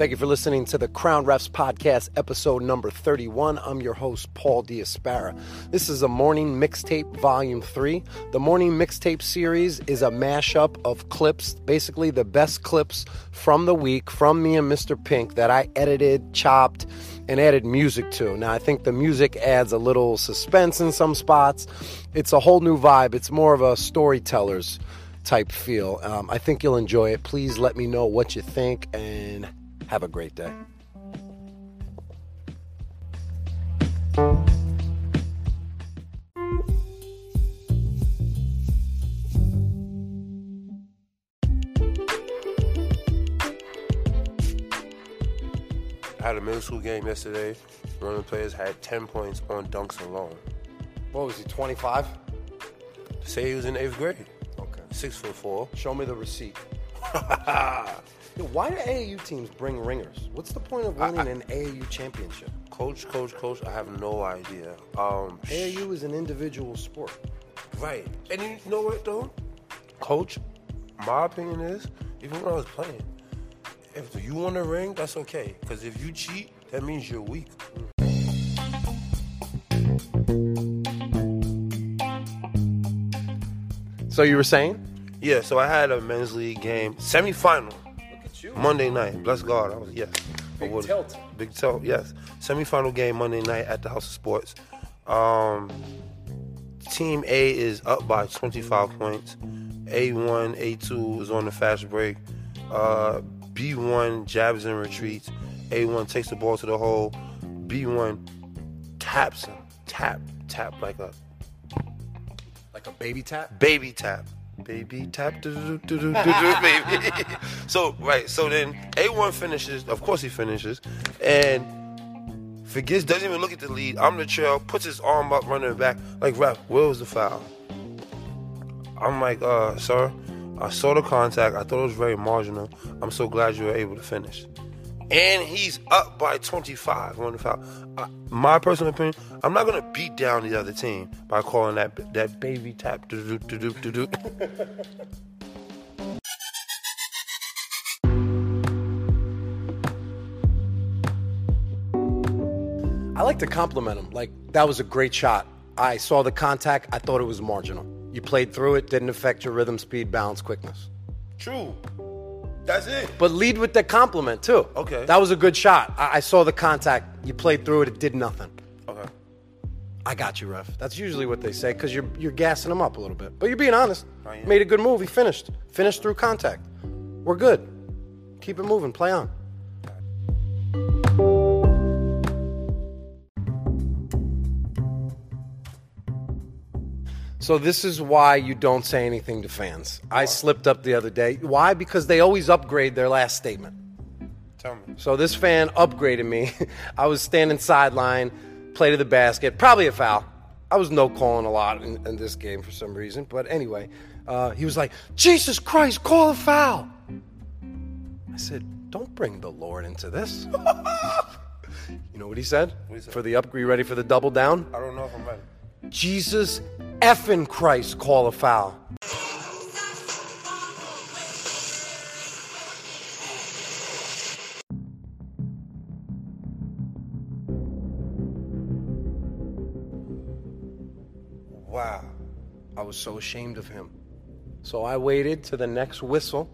Thank you for listening to the Crown Refs Podcast, episode number 31. I'm your host, Paul Diaspara. This is a morning mixtape, volume three. The morning mixtape series is a mashup of clips, basically the best clips from the week from me and Mr. Pink that I edited, chopped, and added music to. Now, I think the music adds a little suspense in some spots. It's a whole new vibe. It's more of a storyteller's type feel. Um, I think you'll enjoy it. Please let me know what you think and have a great day. I had a middle school game yesterday. One of the players had 10 points on dunks alone. What was he, 25? Say he was in eighth grade. Okay. Six foot four. Show me the receipt. Yo, why do AAU teams bring ringers? What's the point of winning an AAU championship? Coach, coach, coach, I have no idea. Um, AAU is an individual sport. right. And you know what, though? Coach, my opinion is, even when I was playing, if you want a ring, that's okay. Because if you cheat, that means you're weak. So you were saying? Yeah, so I had a men's league game, semifinal, Monday night. Bless God, I was yes. Big was- tilt. Big tilt, yes. Semifinal game Monday night at the House of Sports. Um, team A is up by 25 points. A1, A2 is on the fast break. Uh, B1 jabs and retreats. A1 takes the ball to the hole. B1 taps him. Tap, tap like a Like a baby tap? baby tap. Baby tap, do do do do do do, baby. so right, so then A1 finishes. Of course he finishes, and forgets. Doesn't even look at the lead. I'm the trail. Puts his arm up, running back. Like ref, where was the foul? I'm like, uh, sir, I saw the contact. I thought it was very marginal. I'm so glad you were able to finish. And he's up by 25 on the foul. Uh, my personal opinion, I'm not gonna beat down the other team by calling that that baby tap. do do do do do. I like to compliment him. Like, that was a great shot. I saw the contact. I thought it was marginal. You played through it, didn't affect your rhythm, speed, balance, quickness. True. That's it. But lead with the compliment, too. Okay. That was a good shot. I, I saw the contact. You played through it, it did nothing. Okay. I got you, ref. That's usually what they say because you're, you're gassing him up a little bit. But you're being honest. I am. Made a good move. He finished. Finished through contact. We're good. Keep it moving. Play on. So this is why you don't say anything to fans. I slipped up the other day. Why? Because they always upgrade their last statement. Tell me. So this fan upgraded me. I was standing sideline, play to the basket, probably a foul. I was no calling a lot in, in this game for some reason, but anyway, uh, he was like, "Jesus Christ, call a foul!" I said, "Don't bring the Lord into this." you know what he said? he said? For the upgrade, you ready for the double down? I don't know if I'm ready. Jesus effing Christ, call a foul. Wow. I was so ashamed of him. So I waited to the next whistle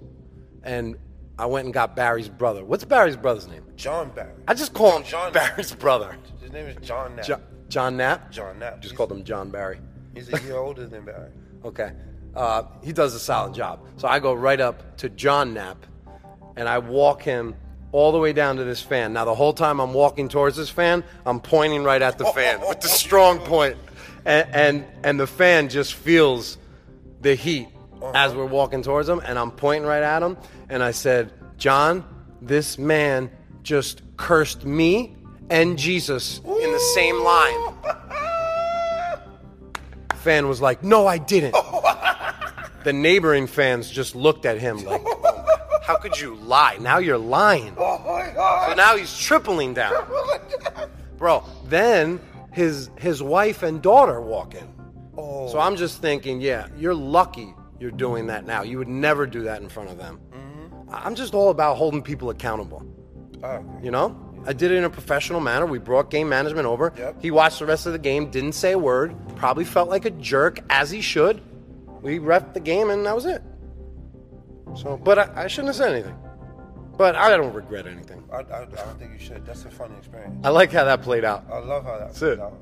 and I went and got Barry's brother. What's Barry's brother's name? John Barry. I just call him John- Barry's brother. His name is John Knapp. Jo- John Knapp? John Knapp. Just He's- called him John Barry. He's a year older than Barry. Okay. Uh, he does a solid job. So I go right up to John Knapp and I walk him all the way down to this fan. Now, the whole time I'm walking towards this fan, I'm pointing right at the fan with the strong point. And, and, and the fan just feels the heat as we're walking towards him. And I'm pointing right at him. And I said, John, this man just cursed me and Jesus in the same line. Fan was like, No, I didn't. The neighboring fans just looked at him like, How could you lie? Now you're lying. So now he's tripling down. Bro, then his his wife and daughter walk in. Oh. So I'm just thinking, yeah, you're lucky you're doing that now. You would never do that in front of them. Mm-hmm. I'm just all about holding people accountable. You know, I did it in a professional manner. We brought game management over. Yep. He watched the rest of the game, didn't say a word, probably felt like a jerk, as he should. We ref the game, and that was it. So, but I, I shouldn't have said anything. But I don't regret anything. I, I, I don't think you should. That's a funny experience. I like how that played out. I love how that That's played it. out.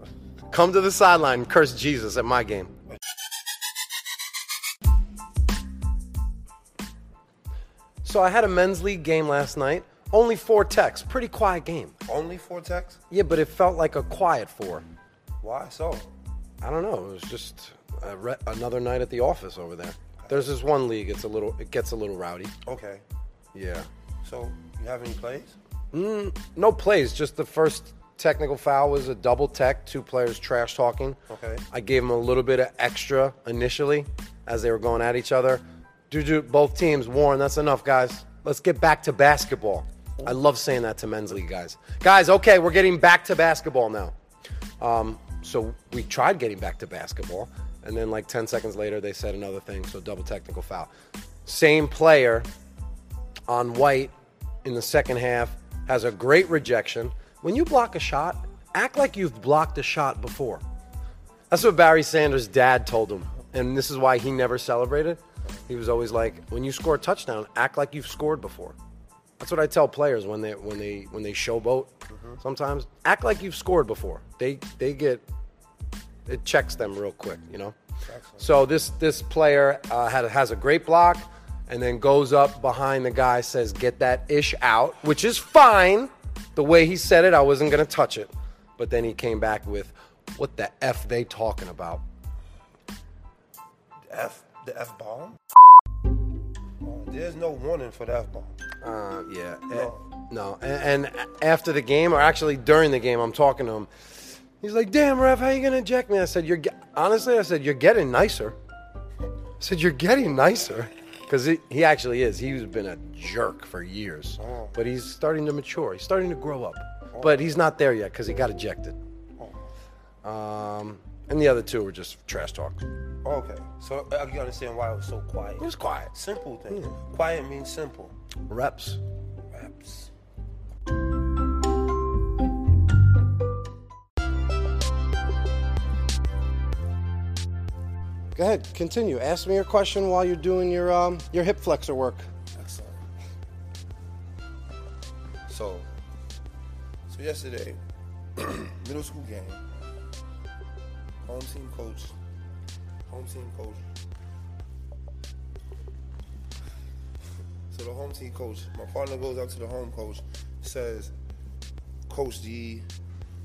Come to the sideline and curse Jesus at my game. So I had a men's league game last night. Only four techs. Pretty quiet game. Only four techs? Yeah, but it felt like a quiet four. Why so? I don't know. It was just a re- another night at the office over there. There's this one league. It's a little. It gets a little rowdy. Okay. Yeah. So you have any plays? Mm, no plays. Just the first technical foul was a double tech. Two players trash talking. Okay. I gave them a little bit of extra initially as they were going at each other. Juju, both teams, Warren, that's enough, guys. Let's get back to basketball. I love saying that to men's league guys. Guys, okay, we're getting back to basketball now. Um, so we tried getting back to basketball, and then like 10 seconds later, they said another thing, so double technical foul. Same player on white in the second half has a great rejection. When you block a shot, act like you've blocked a shot before. That's what Barry Sanders' dad told him. And this is why he never celebrated. He was always like, when you score a touchdown, act like you've scored before. That's what I tell players when they when they when they showboat. Sometimes act like you've scored before. They they get it checks them real quick, you know. So this this player uh, had has a great block, and then goes up behind the guy, says, "Get that ish out," which is fine. The way he said it, I wasn't gonna touch it, but then he came back with, "What the f they talking about?" The F the F bomb? Oh, there's no warning for the F bomb. Uh, yeah. No. Eh, no. And, and after the game, or actually during the game, I'm talking to him. He's like, "Damn, ref, how you gonna eject me?" I said, "You're honestly." I said, "You're getting nicer." I said, "You're getting nicer," because he, he actually is. He's been a jerk for years, Oh. but he's starting to mature. He's starting to grow up, but he's not there yet because he got ejected. Um, and the other two were just trash talk. Okay. So uh, you understand why it was so quiet. It was quiet. Simple thing. Quiet means simple. Reps. Raps. Go ahead, continue. Ask me your question while you're doing your um, your hip flexor work. Excellent. So, so yesterday, middle school game, home team coach, home team coach. So the home team coach, my partner goes up to the home coach, says, "Coach, the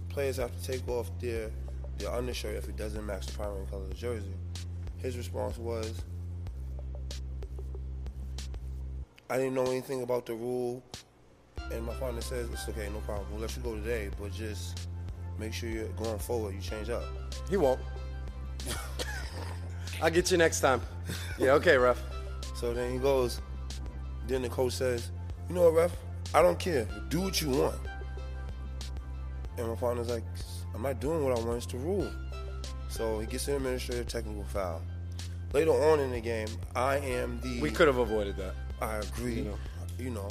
players have to take off their their undershirt if it doesn't match the primary color of the jersey." His response was, I didn't know anything about the rule, and my partner says it's okay, no problem. We'll let you go today, but just make sure you're going forward. You change up. He won't. I'll get you next time. Yeah, okay, ref. So then he goes. Then the coach says, "You know what, ref? I don't care. Do what you want." And my partner's like, "I'm not doing what I want. It's the rule." So he gets an administrative technical foul. Later on in the game, I am the. We could have avoided that. I agree. You know. You know.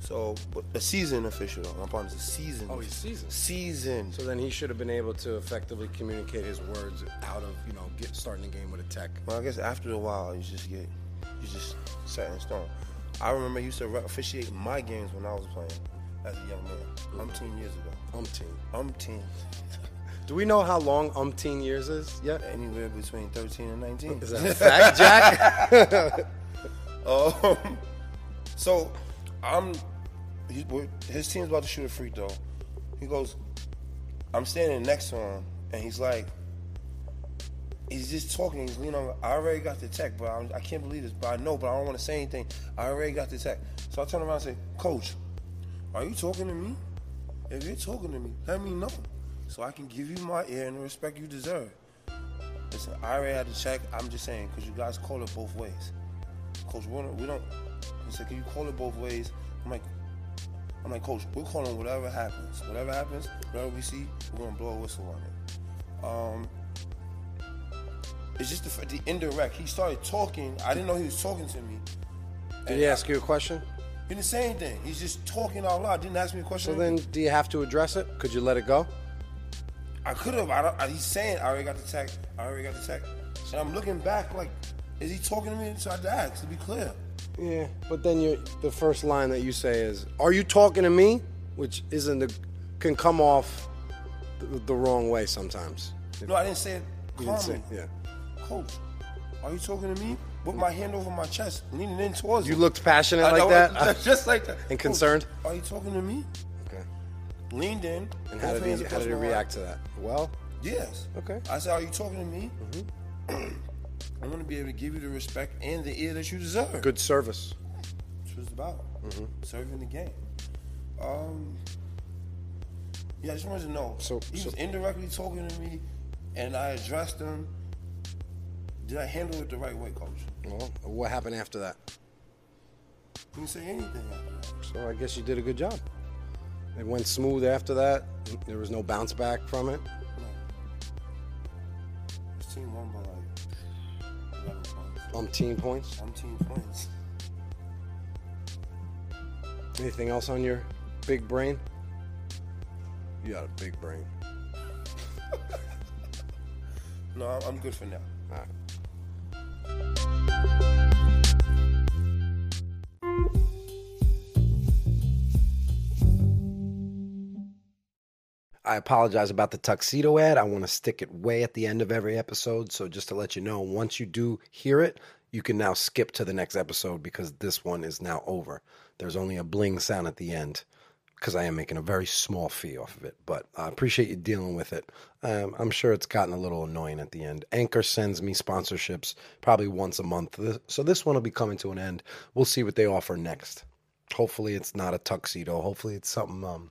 So, but a season official though. My partner's a season. Oh, he's seasoned. Seasoned. So then he should have been able to effectively communicate his words out of, you know, get starting the game with a tech. Well, I guess after a while, you just get, you just set in stone. I remember used to officiate my games when I was playing as a young man, umpteen years ago. Umpteen. Umpteen, Do we know how long umpteen years is yet? anywhere between 13 and 19. Is that a fact, Jack? Um, so I'm, he, his team's about to shoot a free throw. He goes, I'm standing next to him, and he's like, he's just talking. He's leaning on. I already got the tech, but I'm, I can't believe this. But I know, but I don't want to say anything. I already got the tech. So I turn around and say, Coach, are you talking to me? If you're talking to me, let me know, so I can give you my ear and the respect you deserve. Listen, I already had the check. I'm just saying because you guys call it both ways. Coach, we don't. We don't he said, "Can you call it both ways?" I'm like, I'm like, Coach, we're calling whatever happens. Whatever happens, whatever we see, we're gonna blow a whistle on it. Um, it's just the, the indirect. He started talking. I didn't know he was talking to me. Did he ask you a question? He didn't say anything. He's just talking out loud. Didn't ask me a question. So then, do you have to address it? Could you let it go? I could have. I don't. He's saying I already got the text. I already got the text. And I'm looking back like, is he talking to me? So I had to ask to be clear. Yeah, but then you the first line that you say is, "Are you talking to me?" Which isn't the, can come off the, the wrong way sometimes. No, I didn't say it You didn't say, yeah. Coach, are you talking to me? With my hand over my chest, leaning in towards You him. looked passionate I- like that? just like that. And Coach, concerned? Are you talking to me? Okay. Leaned in. And how did he how did he react to that? Well, Yes. Okay. I said, are you talking to me? Mm-hmm. I'm going to be able to give you the respect and the ear that you deserve. good service. That's what it's about. Mm-hmm. Serving the game. Um, yeah, I just wanted to know. So- he so- was indirectly talking to me, and I addressed him. Did I handle it the right way, Coach? Well, what happened after that? Didn't say anything after that. So I guess you did a good job. It went smooth after that. There was no bounce back from it. No. This team won by like 11 points. Umpteen points. I'm team points. Anything else on your big brain? You got a big brain. No, I'm- I'm good for now. I apologize about the tuxedo ad. I want to stick it way at the end of every episode. So, just to let you know, once you do hear it, you can now skip to the next episode because this one is now over. There's only a bling sound at the end because I am making a very small fee off of it. But I appreciate you dealing with it. Um, I'm sure it's gotten a little annoying at the end. Anchor sends me sponsorships probably once a month. So, this one will be coming to an end. We'll see what they offer next. Hopefully, it's not a tuxedo. Hopefully, it's something um,